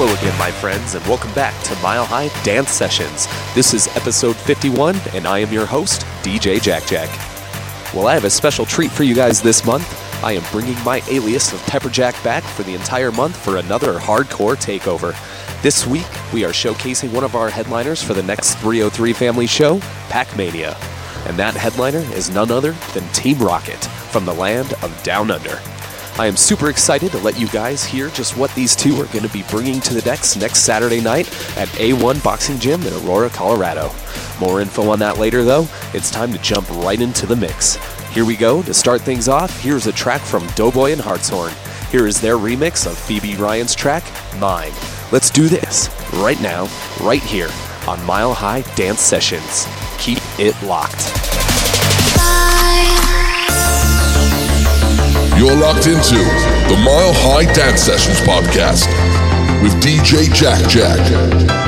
Hello again, my friends, and welcome back to Mile High Dance Sessions. This is episode 51, and I am your host, DJ Jack Jack. Well, I have a special treat for you guys this month. I am bringing my alias of Pepperjack back for the entire month for another hardcore takeover. This week, we are showcasing one of our headliners for the next 303 family show, Pac Mania. And that headliner is none other than Team Rocket from the land of Down Under. I am super excited to let you guys hear just what these two are going to be bringing to the decks next Saturday night at A1 Boxing Gym in Aurora, Colorado. More info on that later, though. It's time to jump right into the mix. Here we go. To start things off, here's a track from Doughboy and Hartshorn. Here is their remix of Phoebe Ryan's track, Mine. Let's do this right now, right here on Mile High Dance Sessions. Keep it locked. You're locked into the Mile High Dance Sessions podcast with DJ Jack Jack.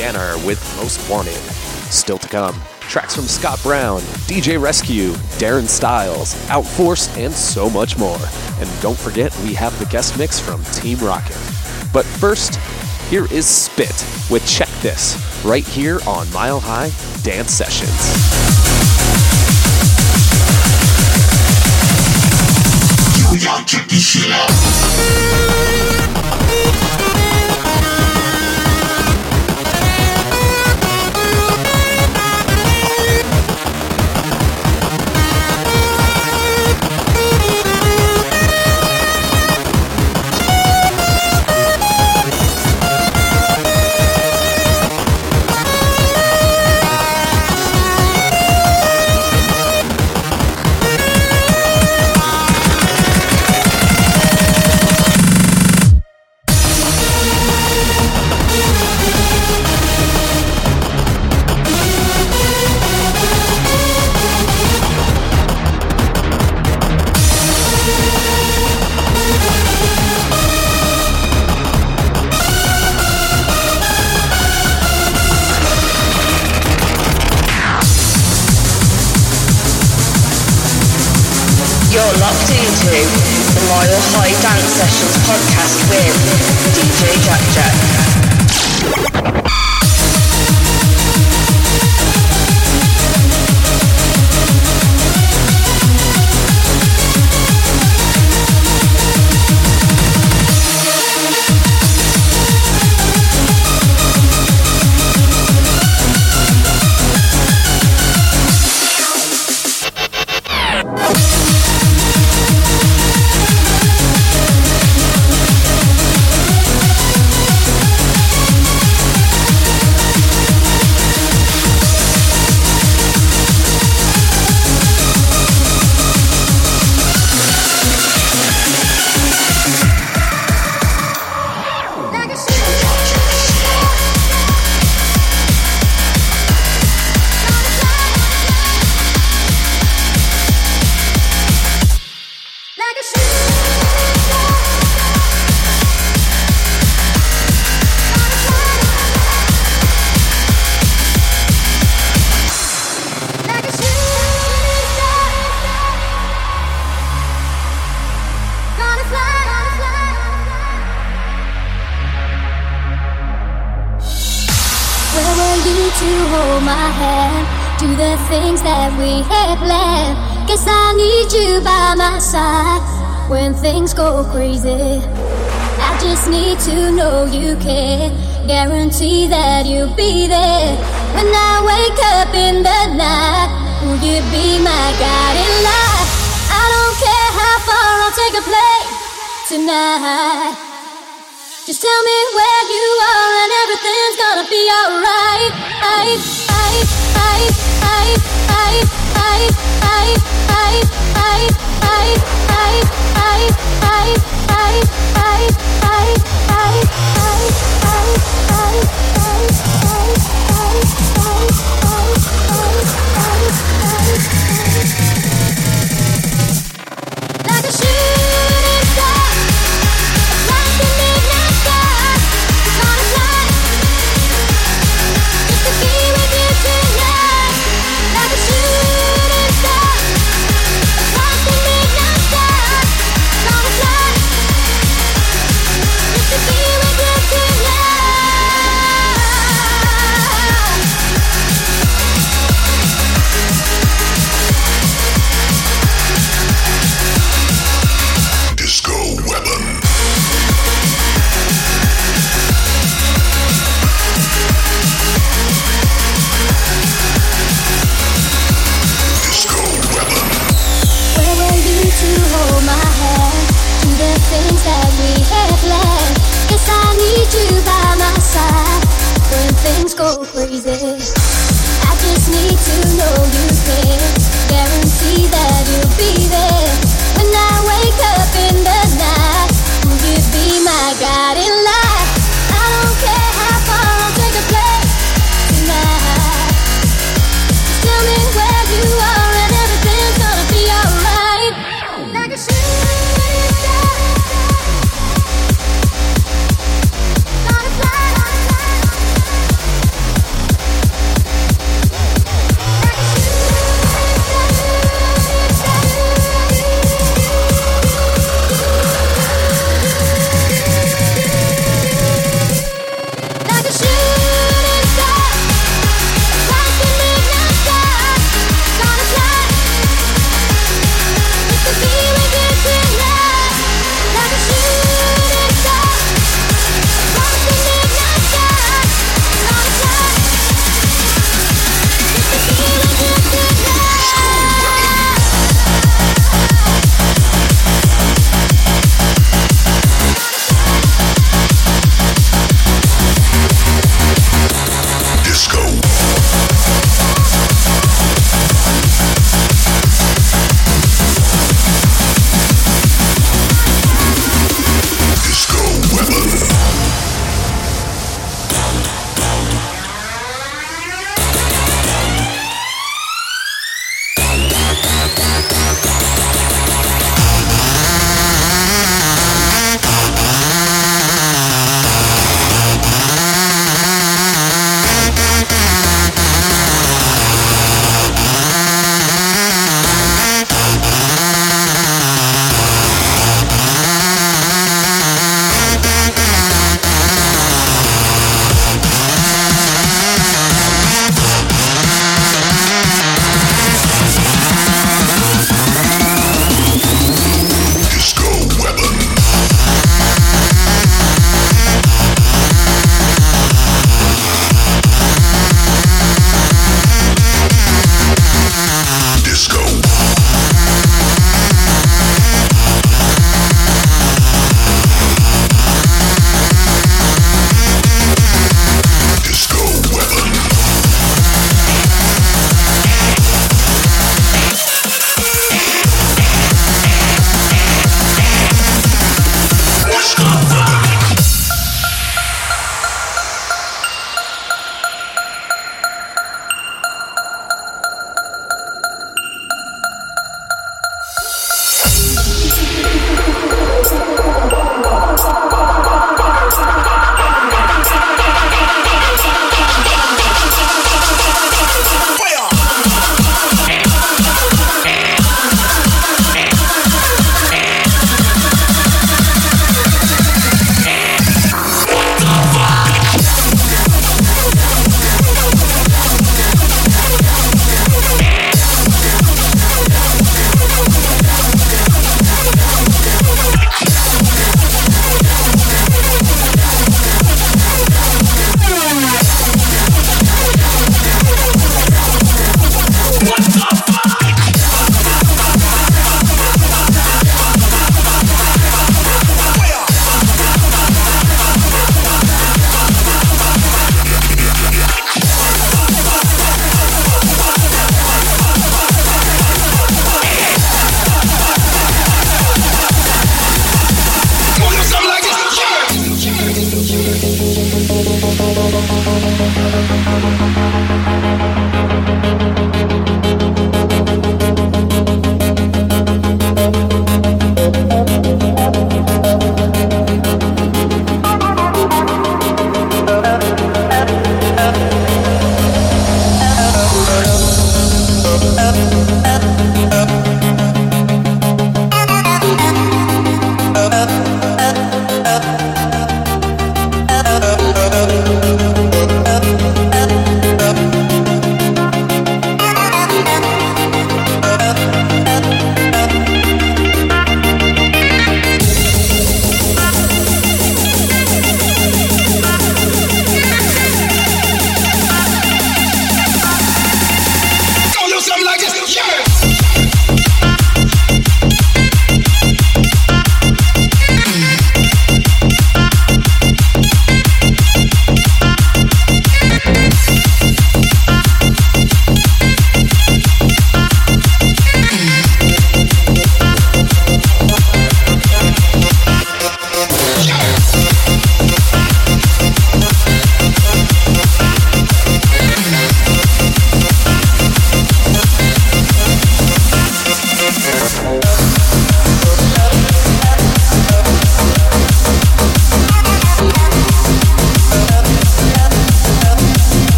Scanner with Most Wanted. Still to come, tracks from Scott Brown, DJ Rescue, Darren Styles, Outforce, and so much more. And don't forget, we have the guest mix from Team Rocket. But first, here is Spit with Check This, right here on Mile High Dance Sessions.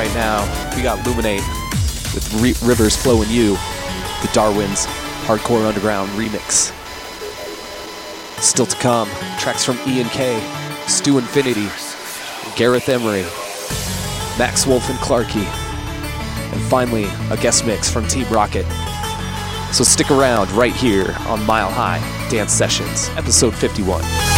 right now. We got Luminate with Re- River Flows in You, the Darwin's Hardcore Underground remix. Still to come, tracks from E and K, Stu Infinity, Gareth Emery, Max Wolf and Clarkey, and finally a guest mix from Team Rocket. So stick around right here on Mile High Dance Sessions, episode 51.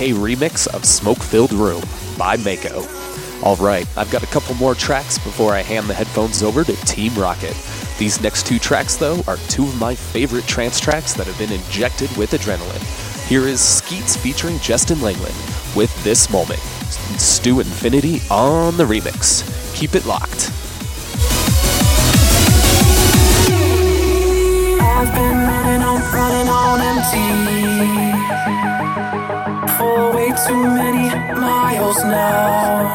A remix of Smoke Filled Room by Mako. All right, I've got a couple more tracks before I hand the headphones over to Team Rocket. These next two tracks, though, are two of my favorite trance tracks that have been injected with adrenaline. Here is Skeets featuring Justin Langland with This Moment, Stu Infinity on the remix. Keep it locked. I've been running on, running on empty way too many miles now.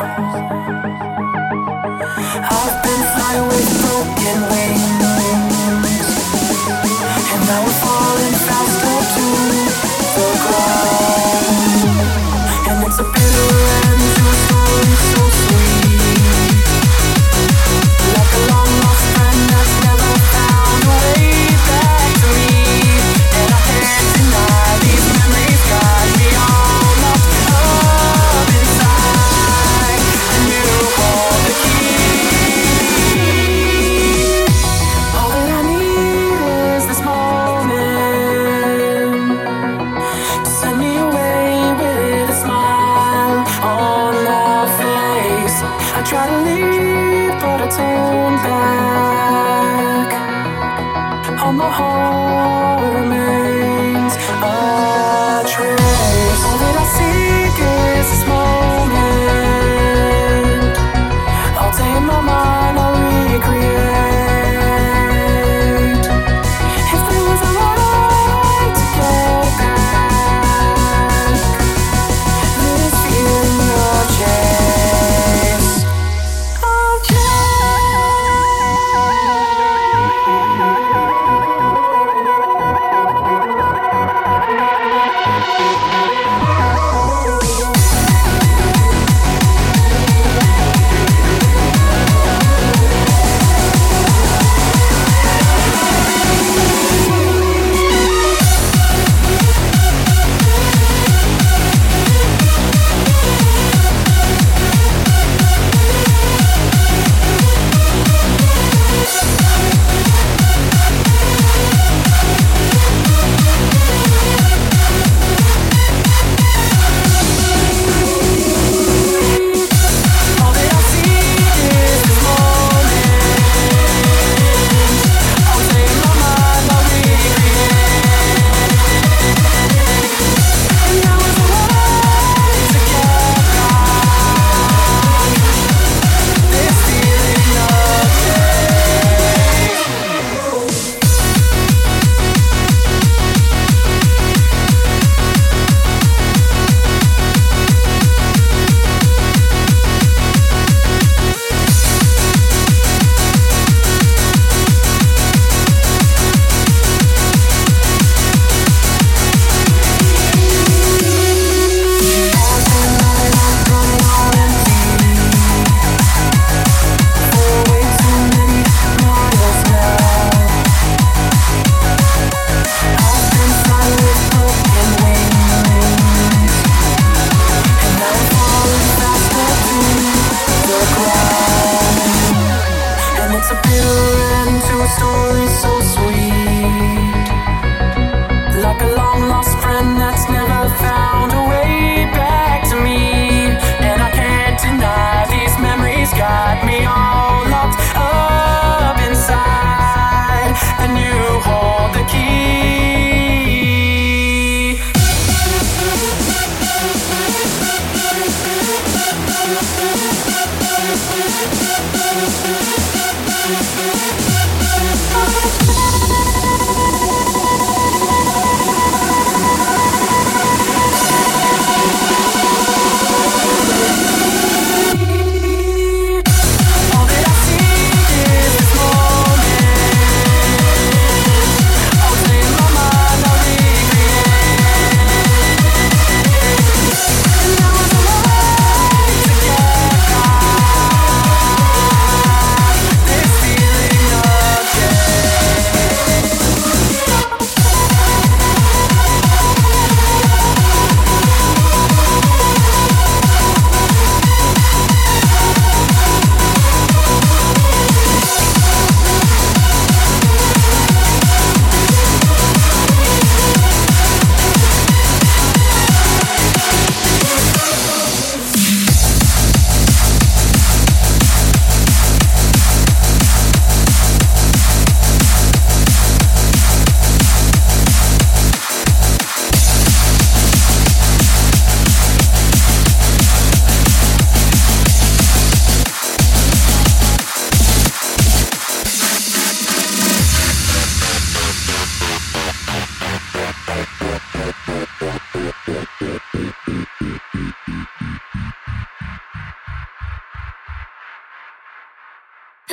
I've been flying with broken wings.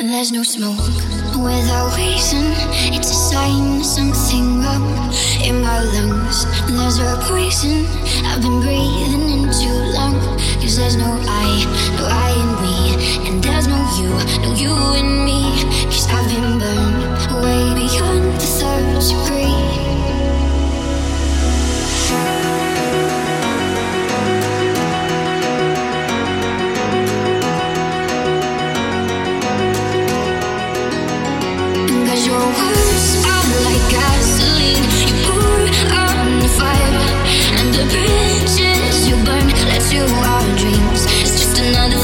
There's no smoke without reason. It's a sign something wrong in my lungs. There's a poison I've been breathing in too long. Cause there's no I, no I in me. And there's no you, no you in me. Cause I've been burned way beyond the third degree. the bridges you burn, let you our dreams. It's just another.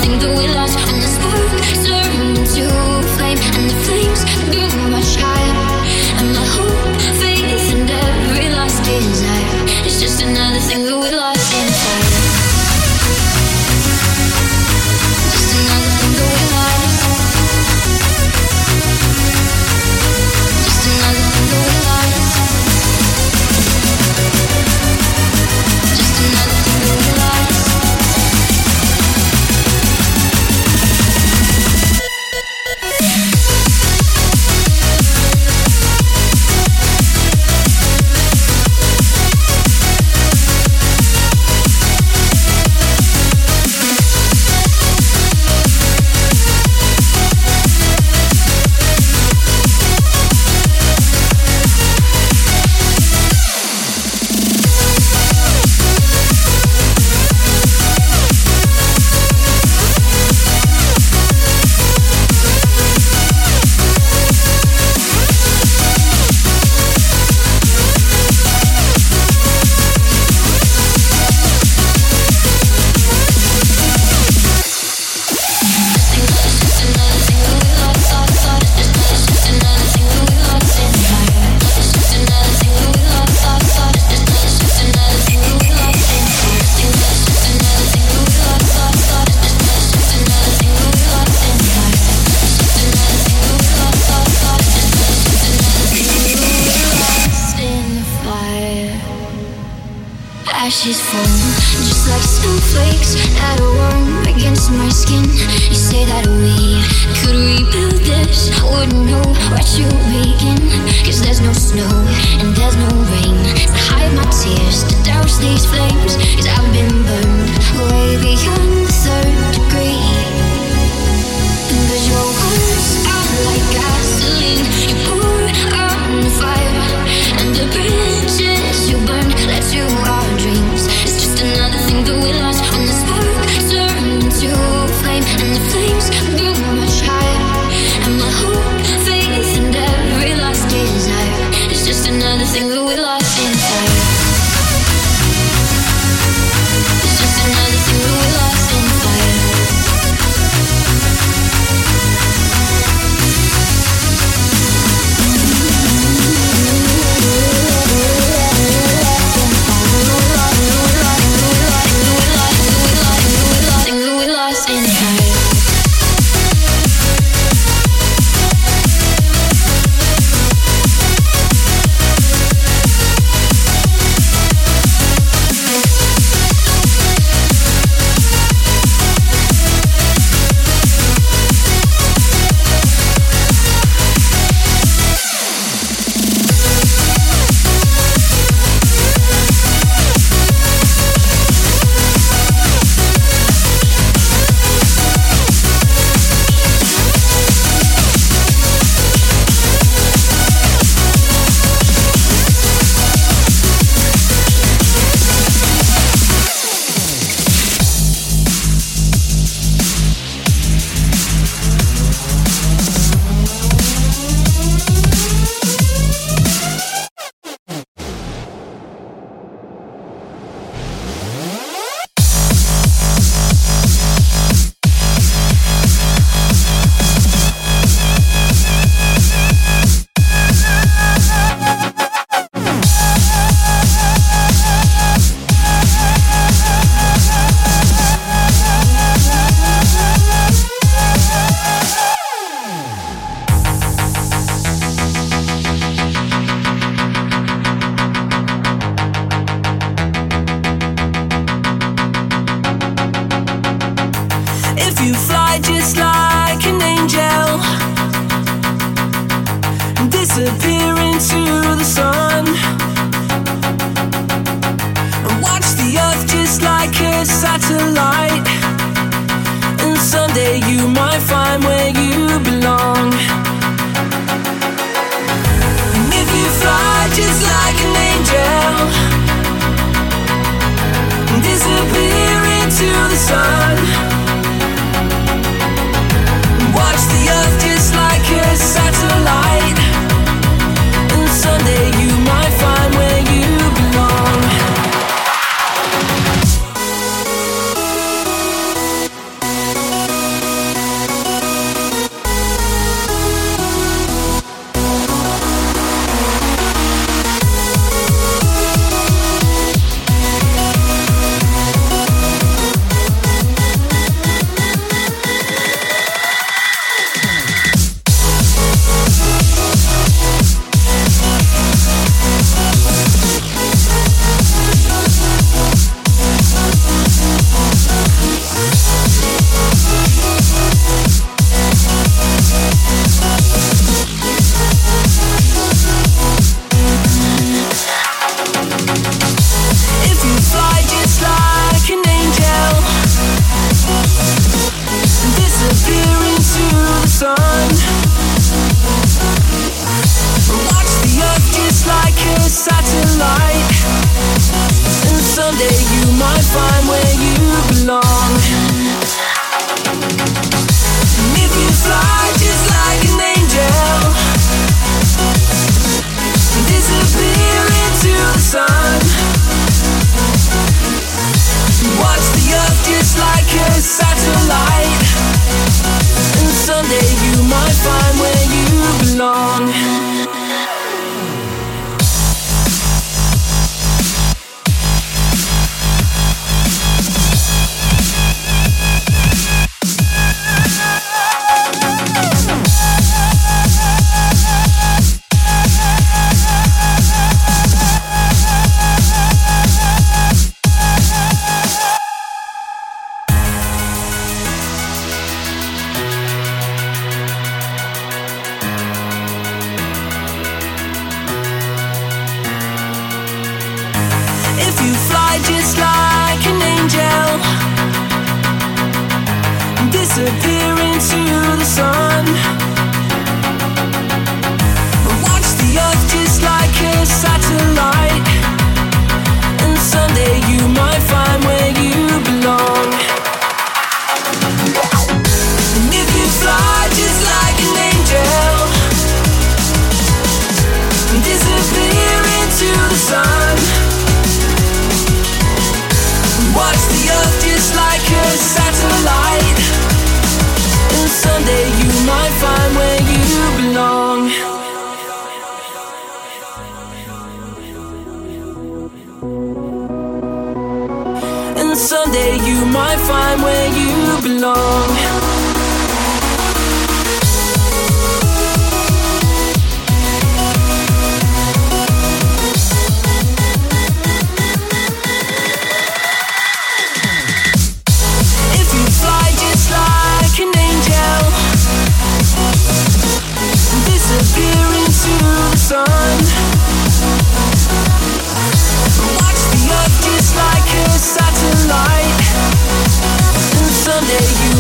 Might find where you belong.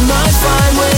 might find with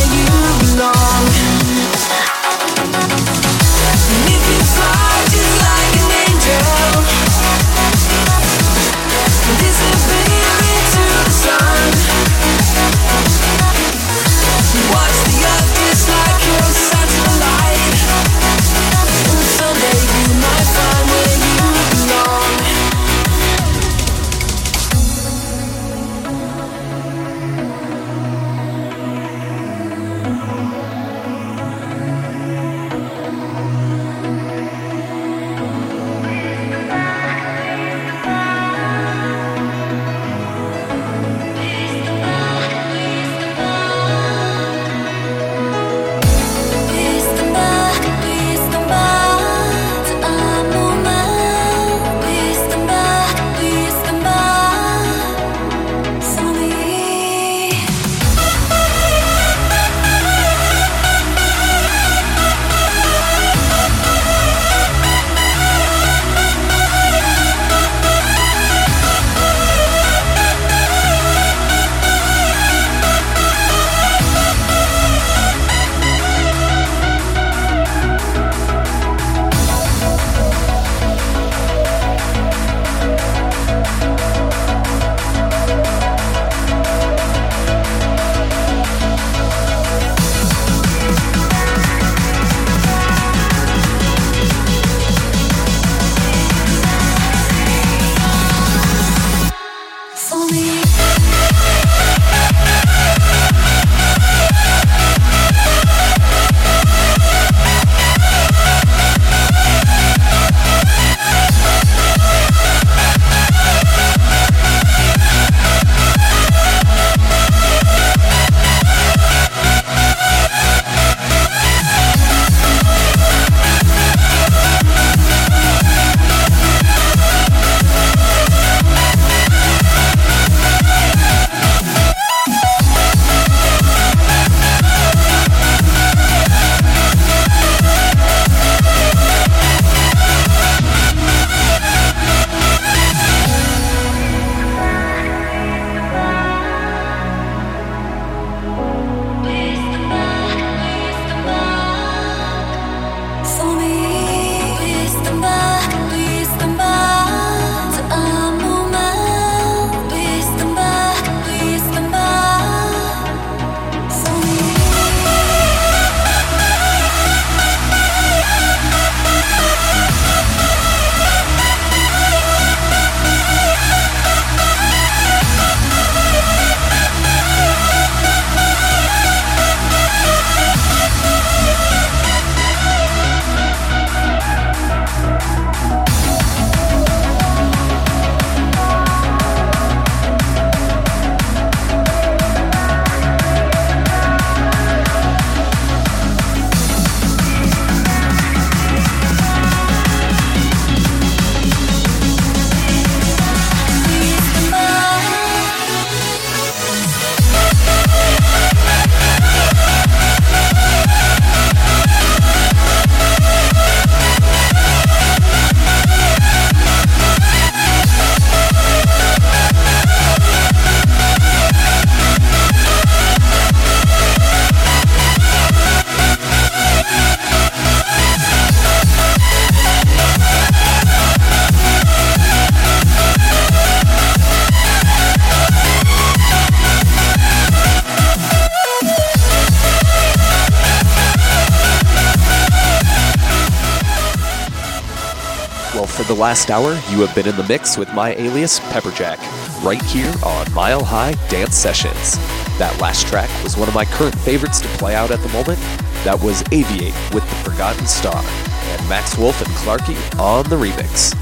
last hour, you have been in the mix with my alias, Pepperjack, right here on Mile High Dance Sessions. That last track was one of my current favorites to play out at the moment. That was Aviate with The Forgotten Star, and Max Wolf and Clarky on the remix.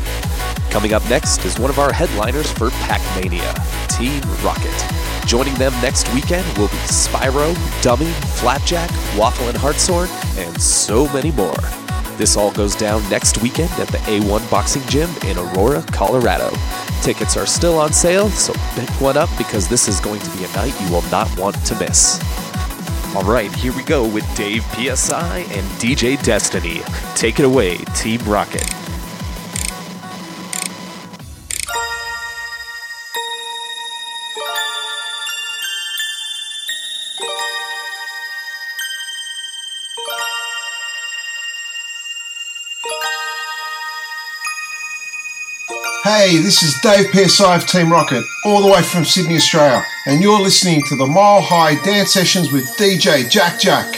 Coming up next is one of our headliners for Pac Mania, Team Rocket. Joining them next weekend will be Spyro, Dummy, Flapjack, Waffle and Hartshorn, and so many more. This all goes down next weekend at the A1 Boxing Gym in Aurora, Colorado. Tickets are still on sale, so pick one up because this is going to be a night you will not want to miss. All right, here we go with Dave PSI and DJ Destiny. Take it away, Team Rocket. Hey, this is Dave PSI of Team Rocket, all the way from Sydney, Australia, and you're listening to the Mile High Dance Sessions with DJ Jack Jack.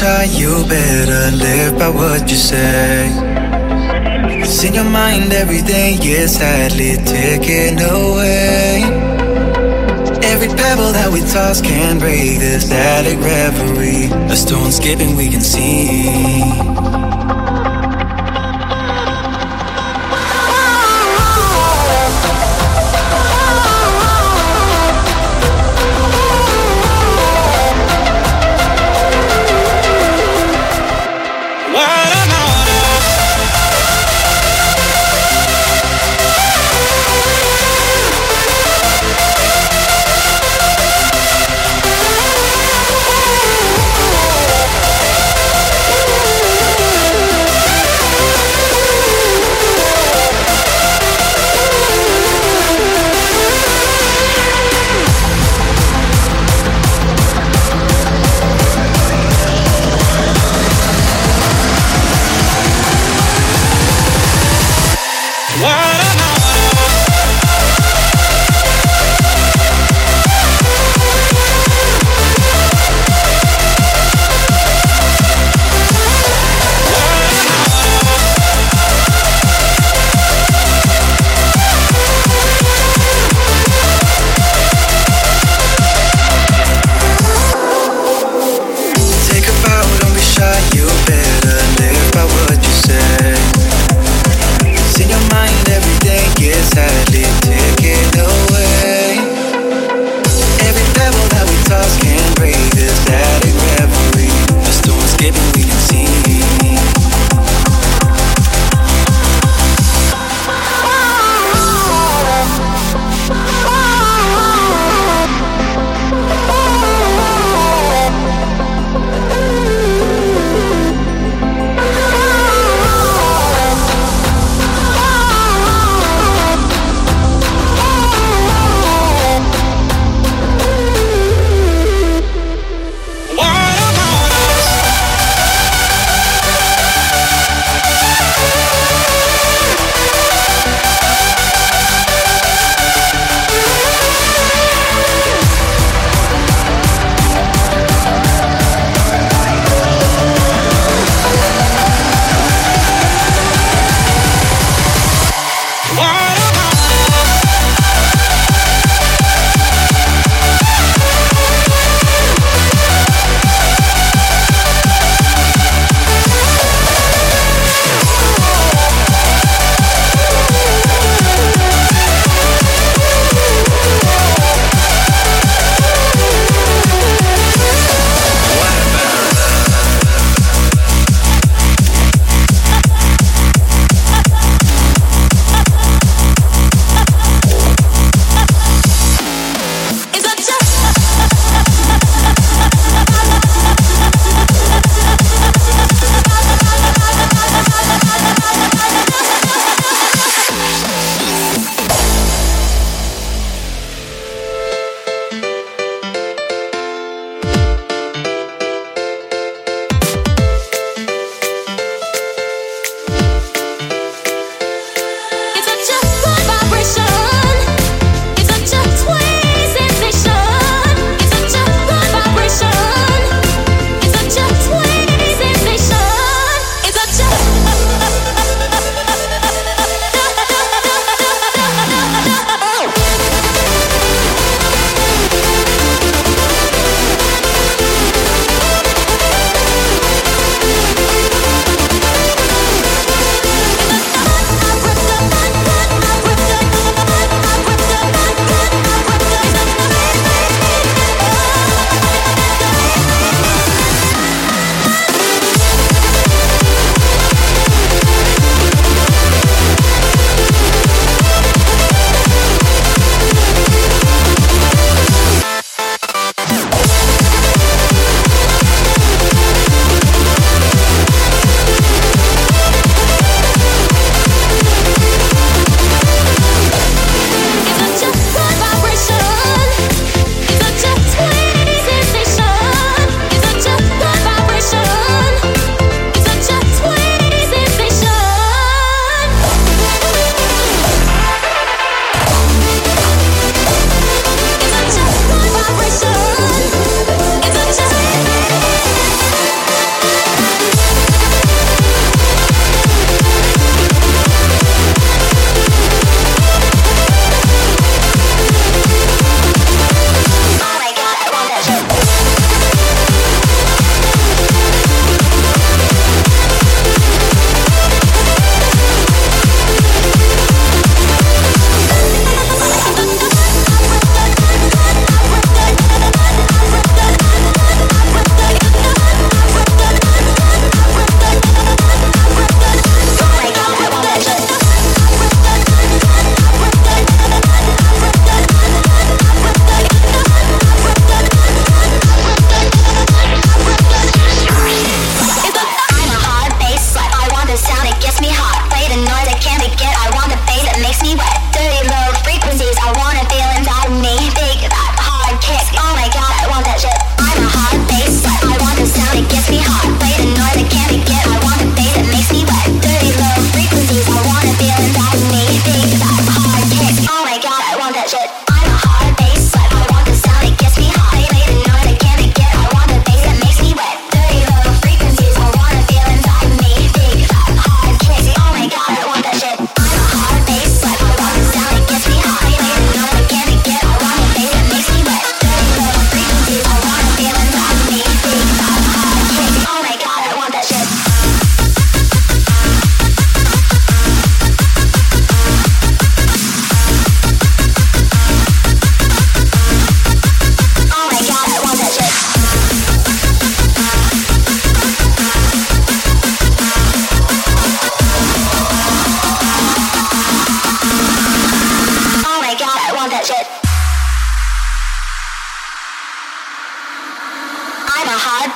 Shy, you better live by what you say. It's in your mind every day, yeah, sadly taken away. Every pebble that we toss can break this static reverie. A stone skipping, we can see.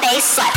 bass slap.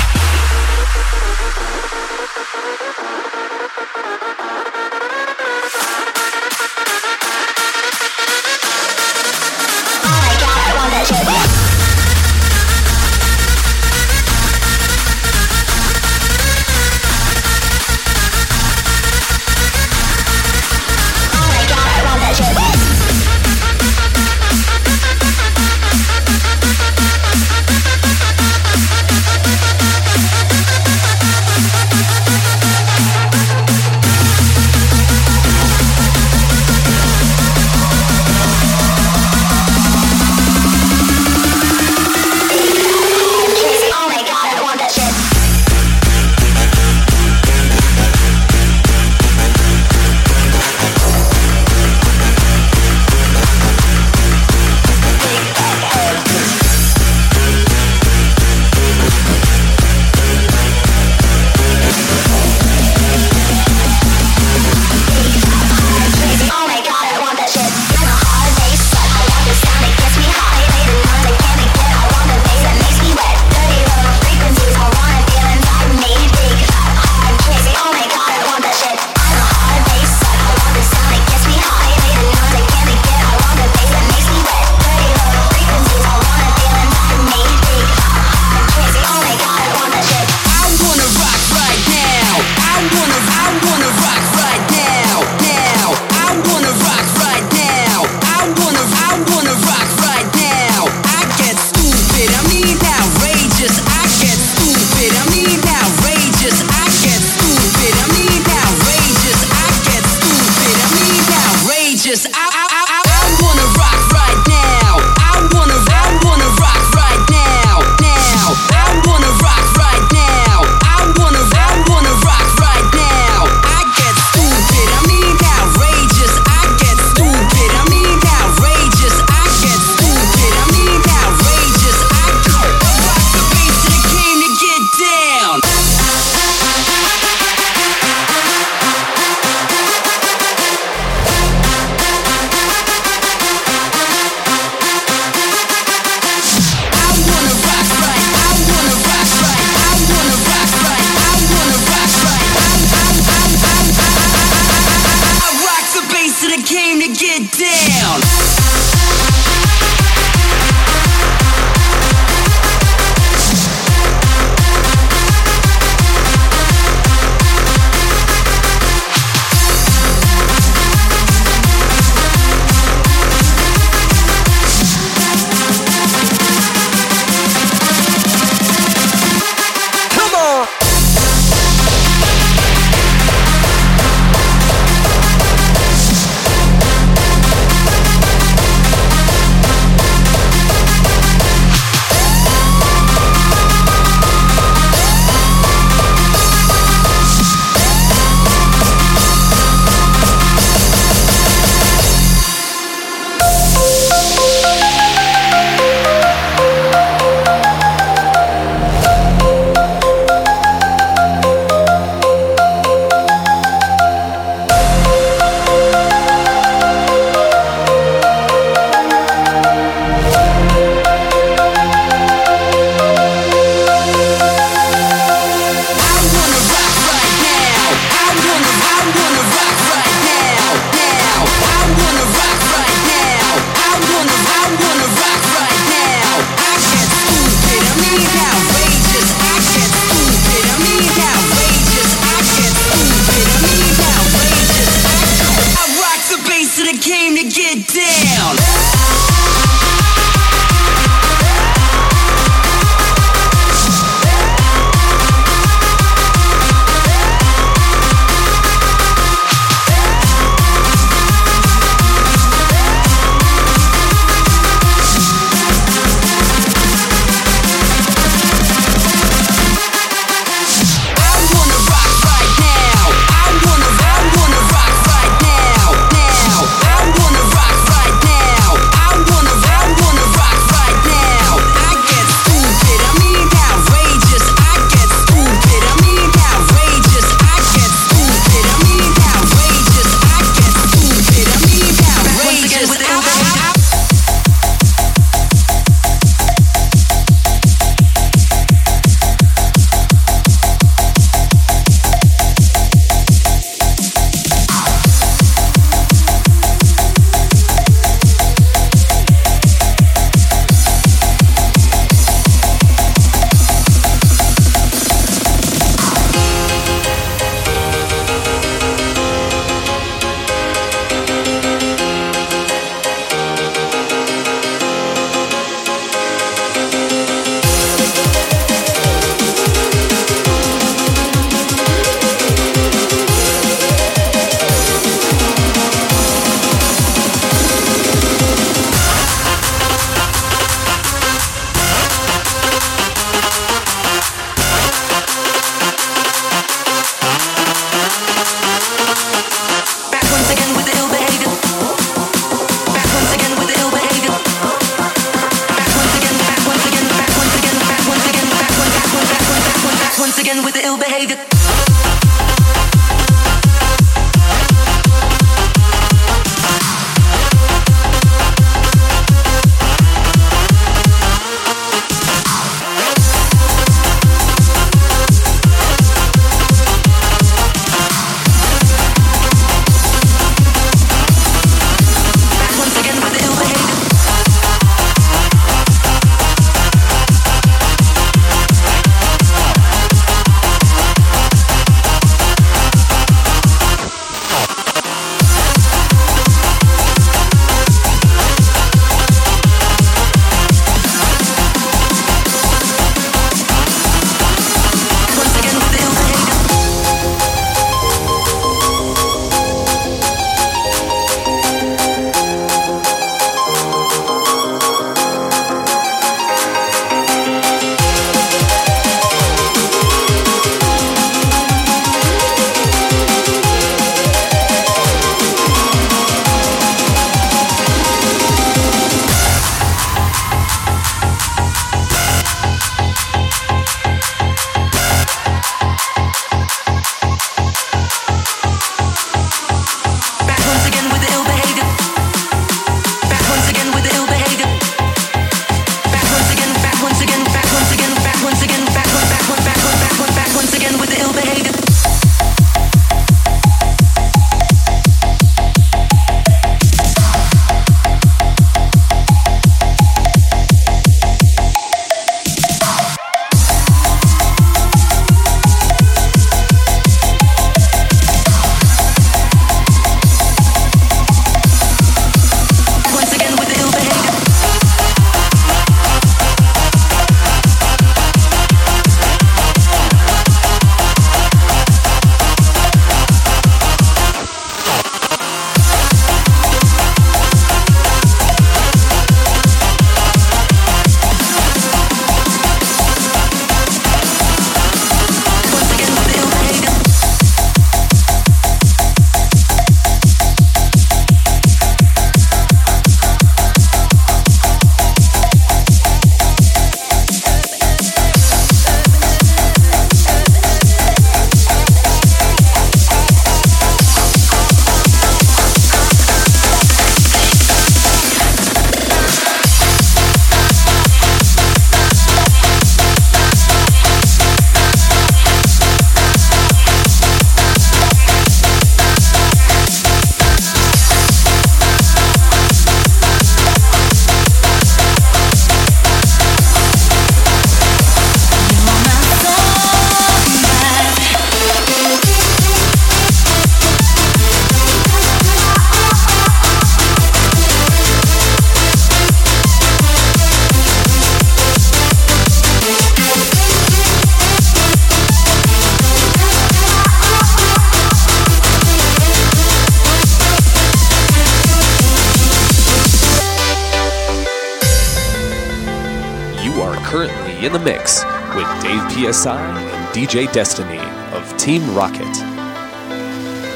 mix with Dave PSI and DJ Destiny of Team Rocket.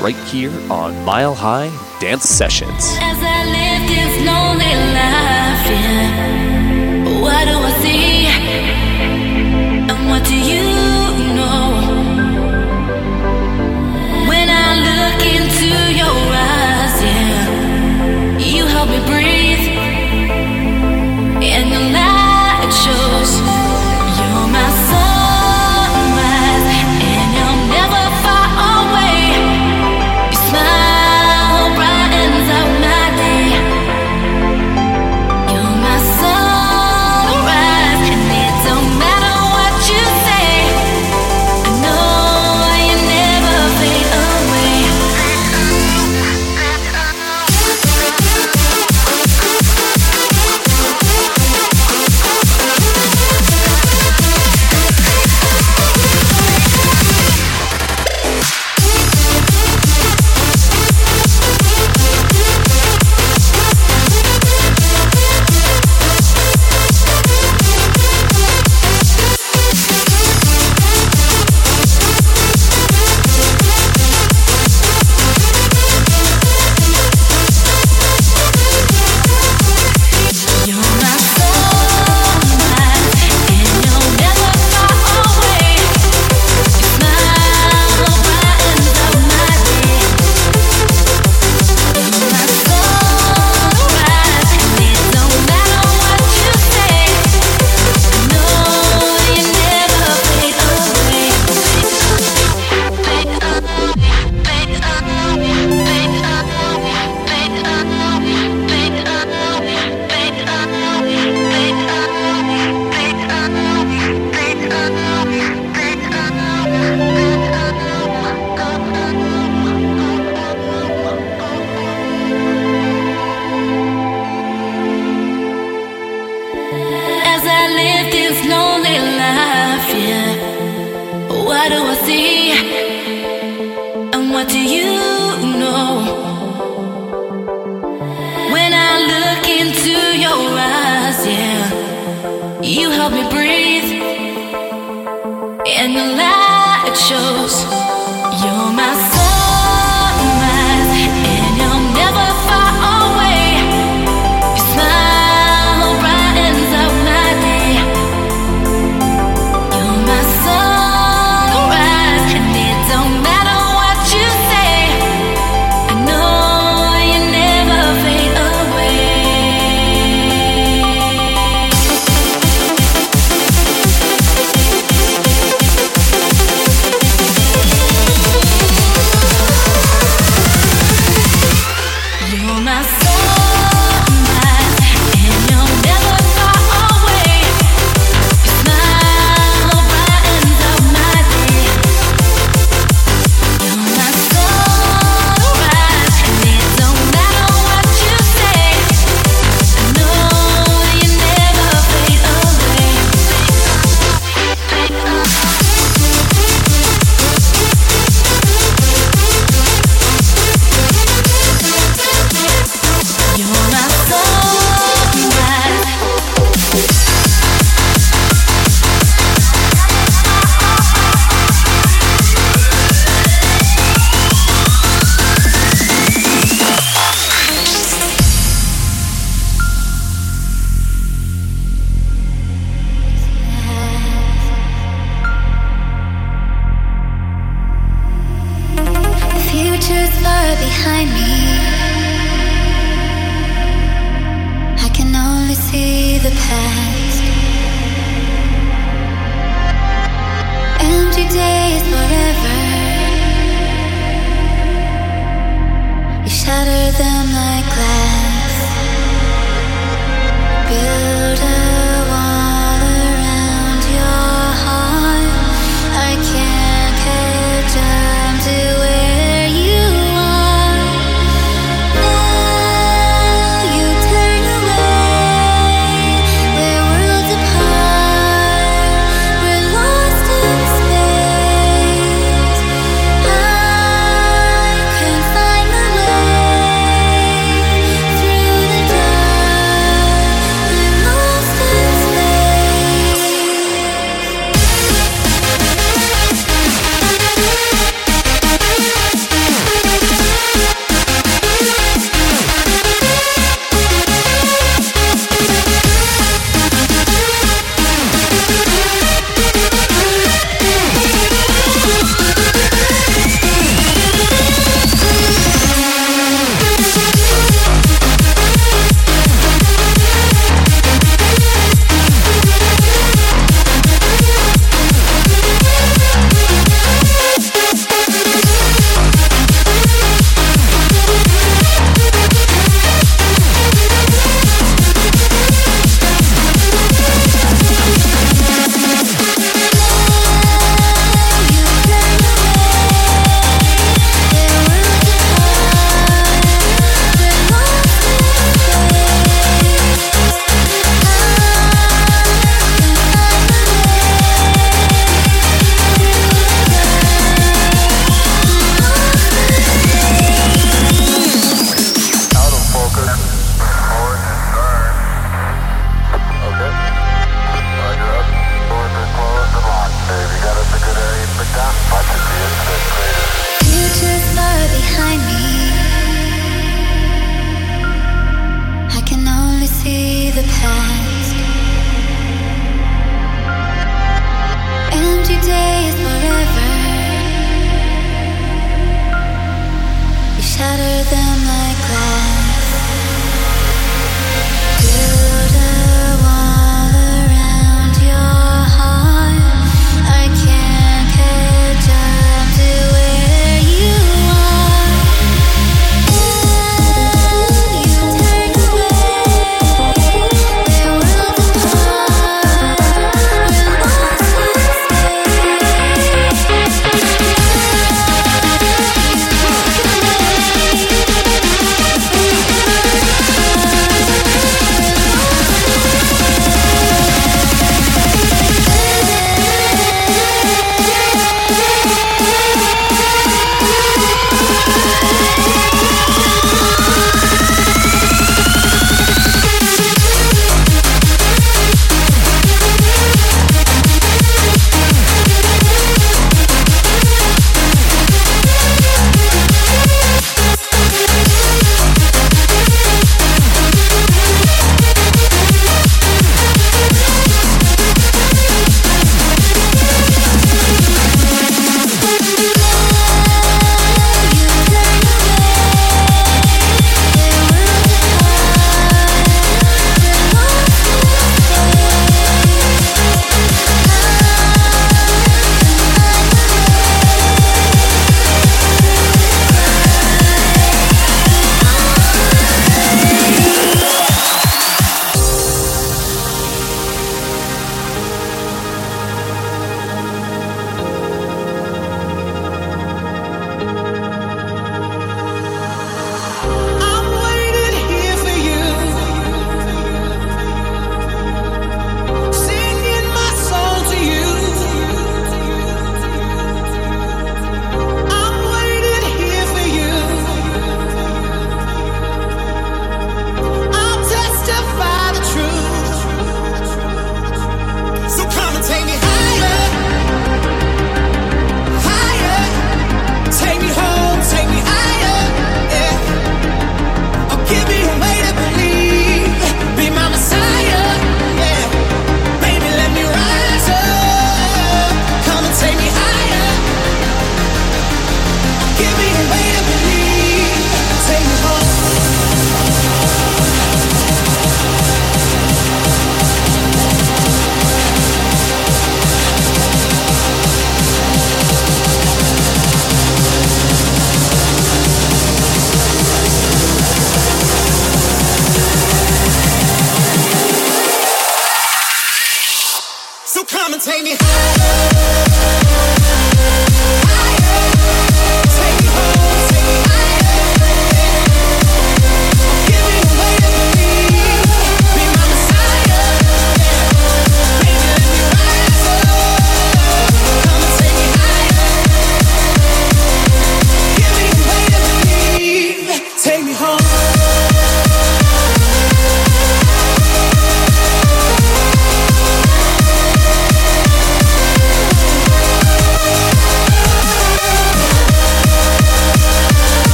Right here on Mile High Dance Sessions.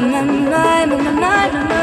I'll be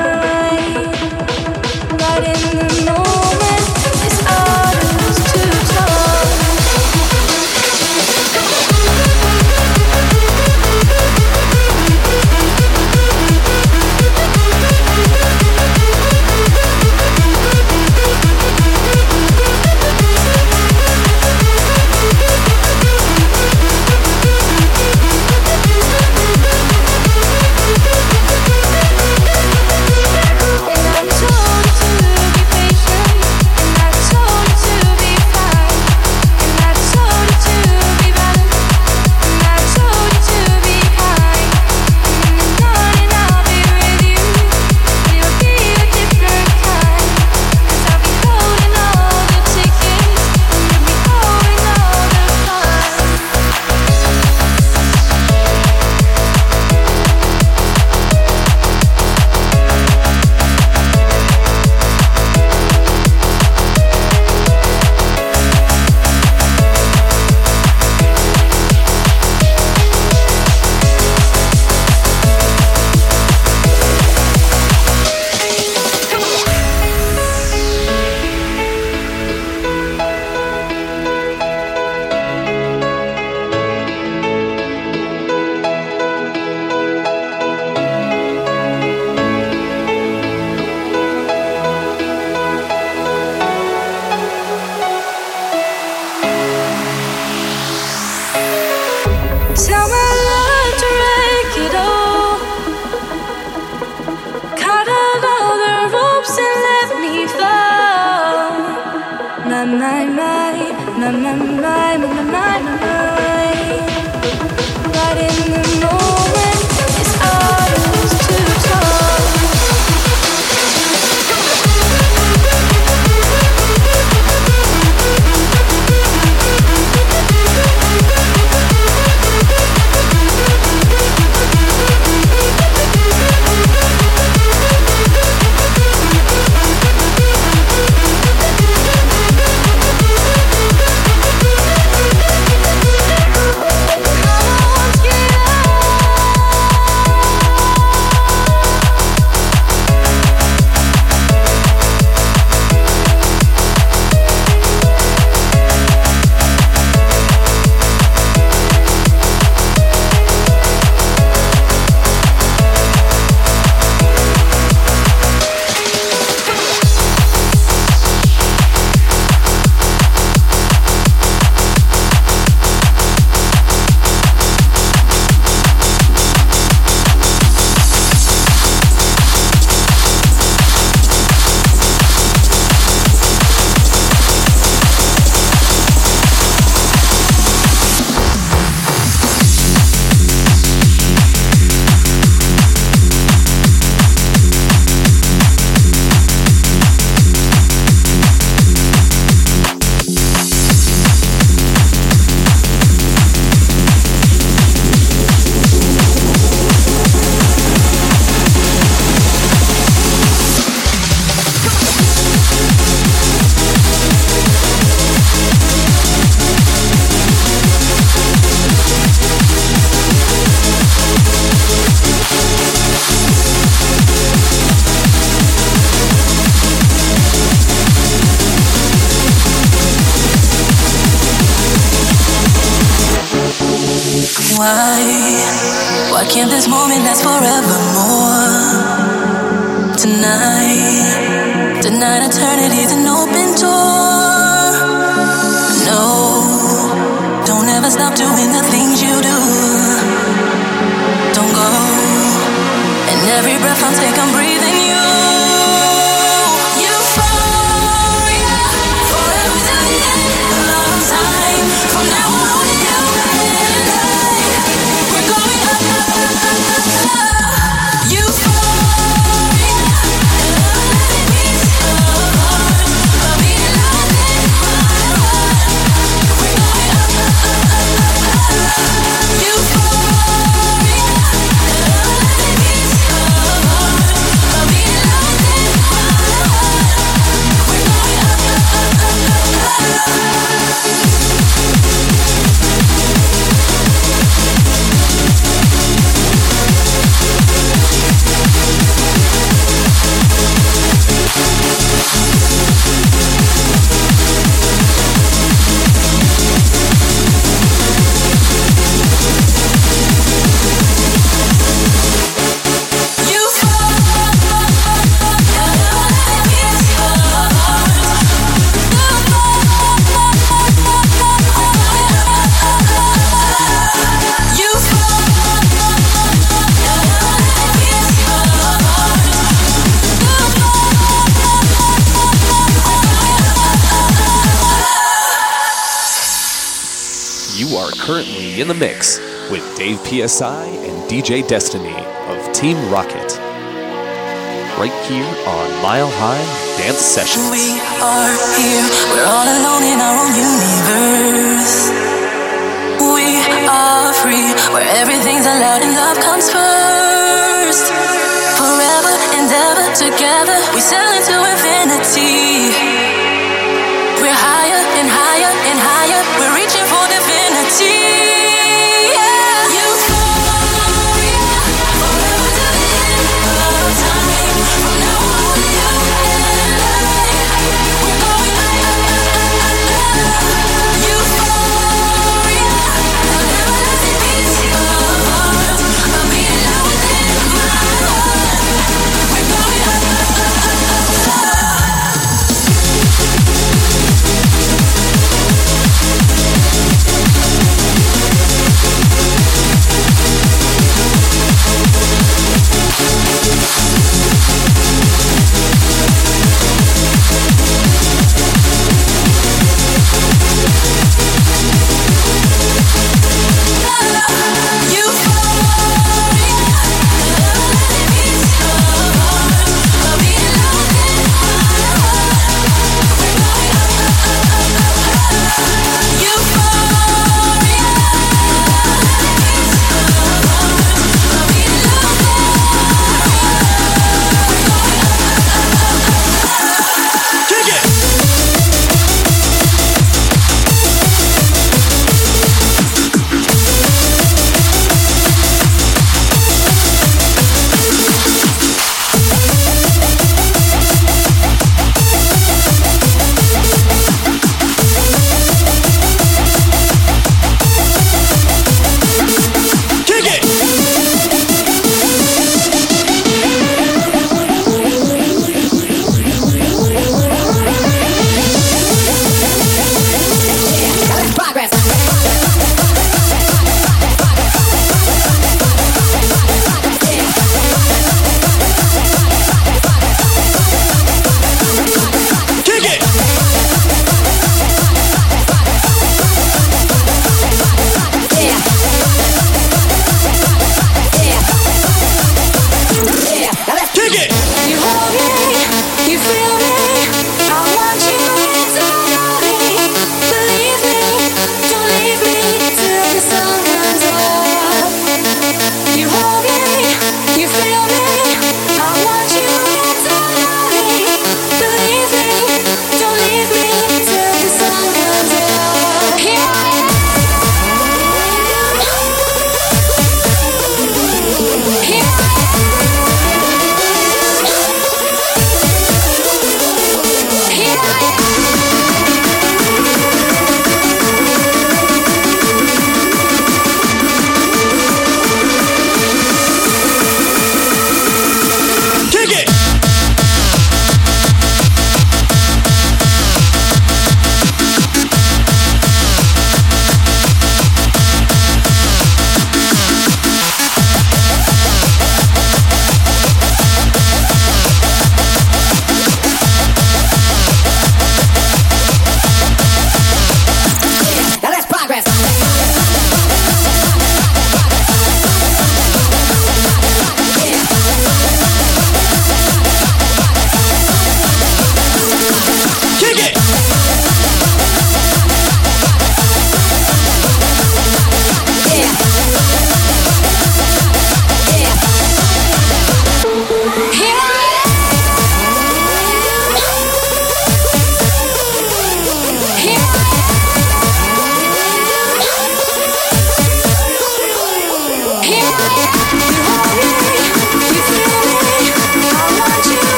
And DJ Destiny of Team Rocket. Right here on Mile High Dance Sessions. We are here, we're all alone in our own universe. We are free, where everything's allowed and love comes first. Forever and ever together, we sail into infinity. We're higher and higher and higher, we're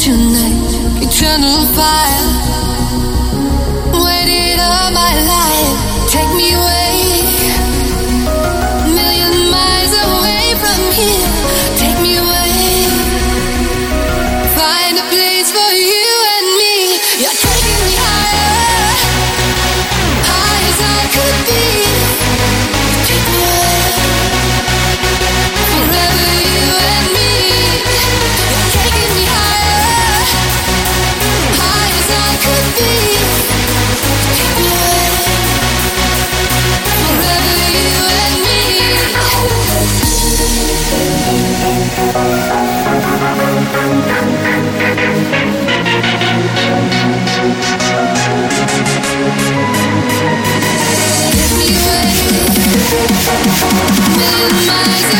tonight. Eternal fire. Waited all my life. Take me away. With my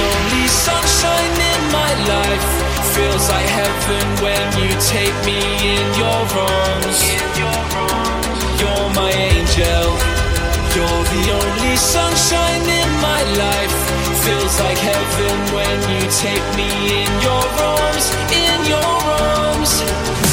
only sunshine in my life. Feels like heaven when you take me in your arms. You're my angel. You're the only sunshine in my life. Feels like heaven when you take me in your arms. In your arms.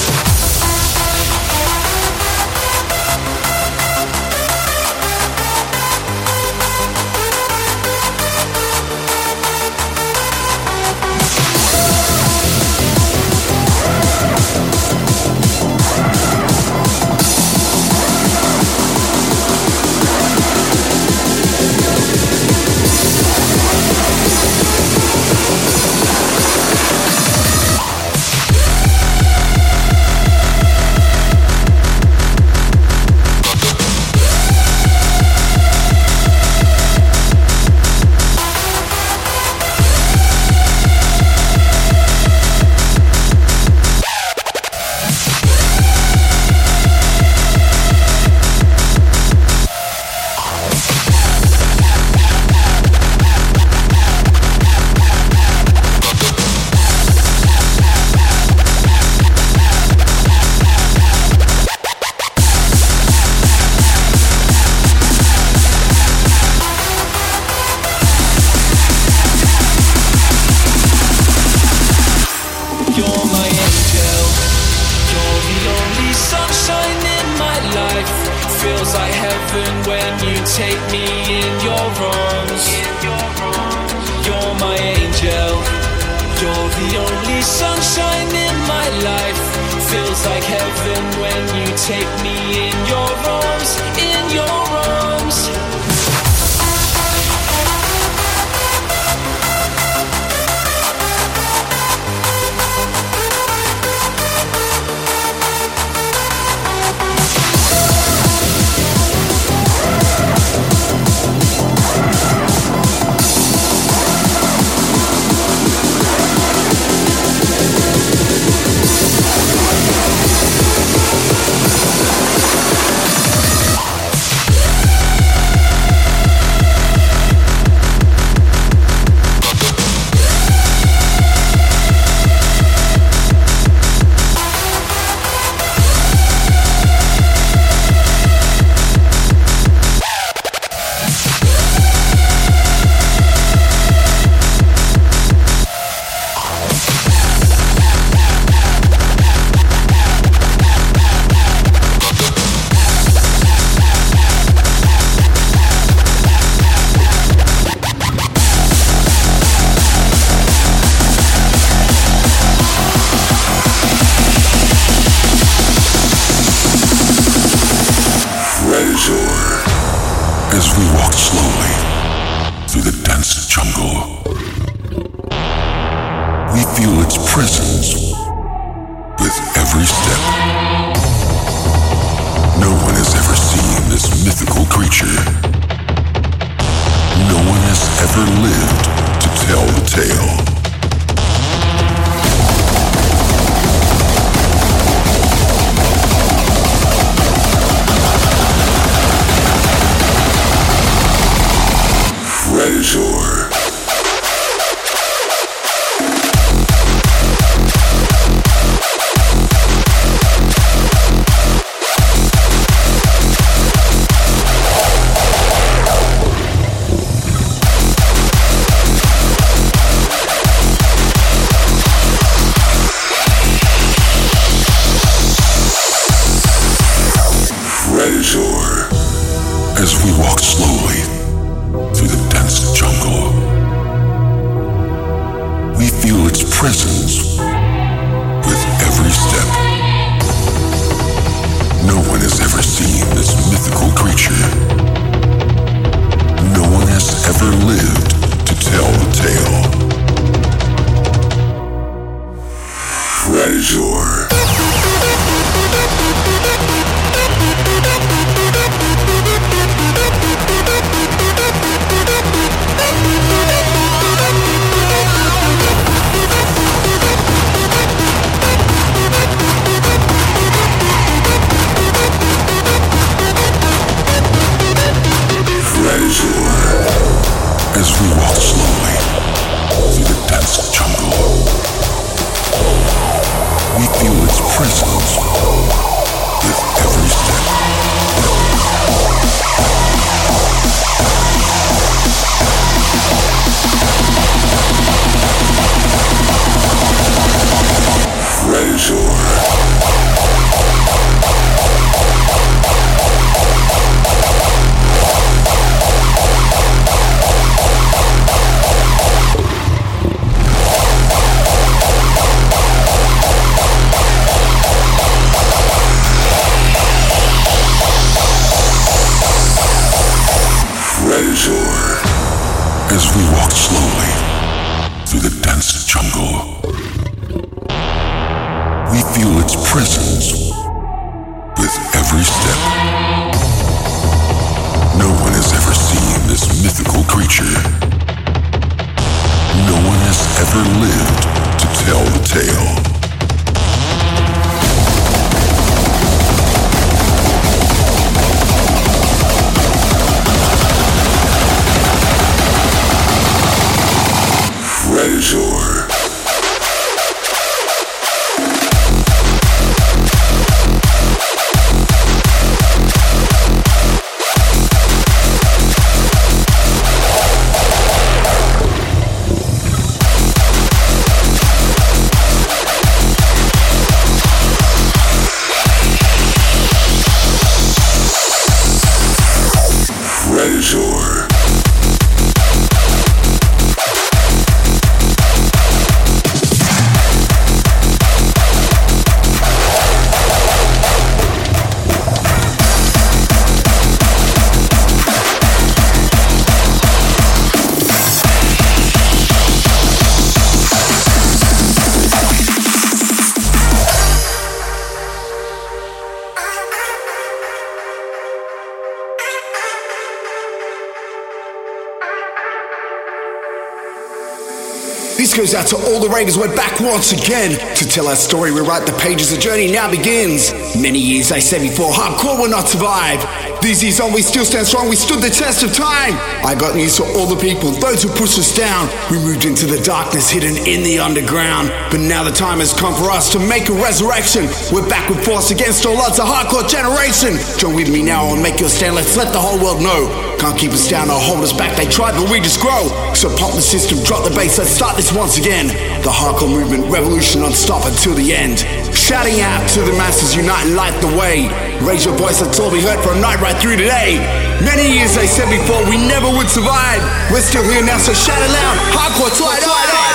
Goes out to all the ravers. We're back once again to tell our story. Rewrite the pages. The journey now begins. Many years I said before, hardcore will not survive. Years on, we still stand strong. We stood the test of time. I got news for all the people, those who pushed us down. We moved into the darkness, hidden in the underground. But now the time has come for us to make a resurrection. We're back with force against all odds. A hardcore generation. Join with me now and make your stand. Let's let the whole world know. Can't keep us down or hold us back. They tried, but we just grow. So pump the system, drop the bass. Let's start this once again. The hardcore movement, revolution non-stop until the end. Shouting out to the masses, unite and light the way. Raise your voice, that's all we heard from night right through today. Many years they said before we never would survive. We're still here now, so shout it loud. Hardcore. Hardcore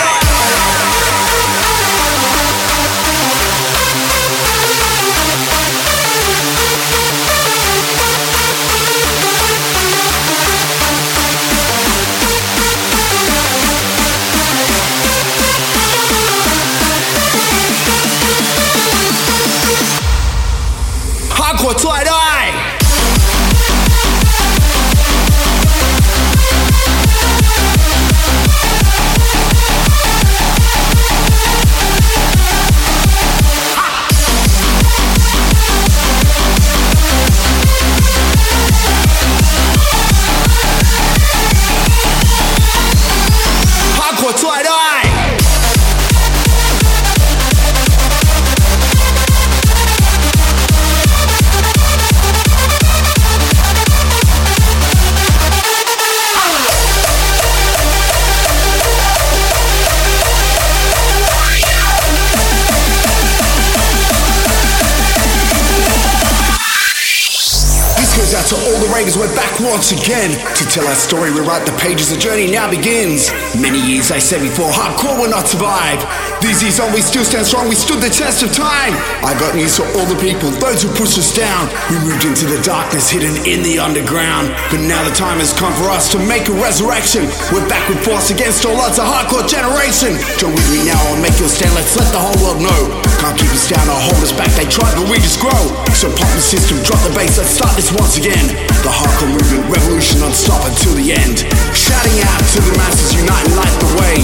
We're back once again to tell our story. Rewrite the pages. The journey now begins. Many years I said before, hardcore will not survive. Years on, we still stand strong. We stood the test of time. I got news for all the people, those who pushed us down. We moved into the darkness, hidden in the underground. But now the time has come for us to make a resurrection. We're back with force against all odds. A hardcore generation. Join with me now and make your stand. Let's let the whole world know. Can't keep us down or hold us back. They tried, but we just grow. So pump the system, drop the bass. Let's start this once again. The hardcore movement, revolution non-stop until the end. Shouting out to the masses, unite and light the way.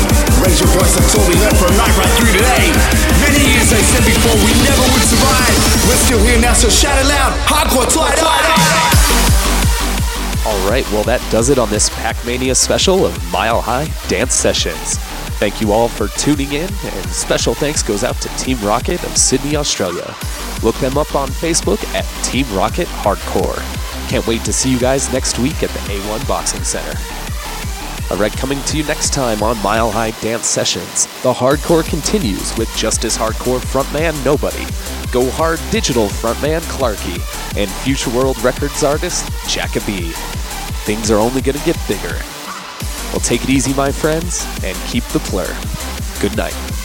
Raise your voice, that's all we heard a night through today. Many years said before we never would survive. We're still here now, so shout it loud. Hardcore Twilight. All right, well, that does it on this Pacmania special of Mile High Dance Sessions. Thank you all for tuning in, and special thanks goes out to Team Rocket of Sydney, Australia. Look them up on Facebook at Team Rocket Hardcore. Can't wait to see you guys next week at the A1 Boxing Center. All right, coming to you next time on Mile High Dance Sessions. The hardcore continues with Justice Hardcore frontman Nobody, Go Hard Digital frontman Clarky, and Future World Records artist Jacoby. Things are only going to get bigger. Well, take it easy, my friends, and keep the plur. Good night.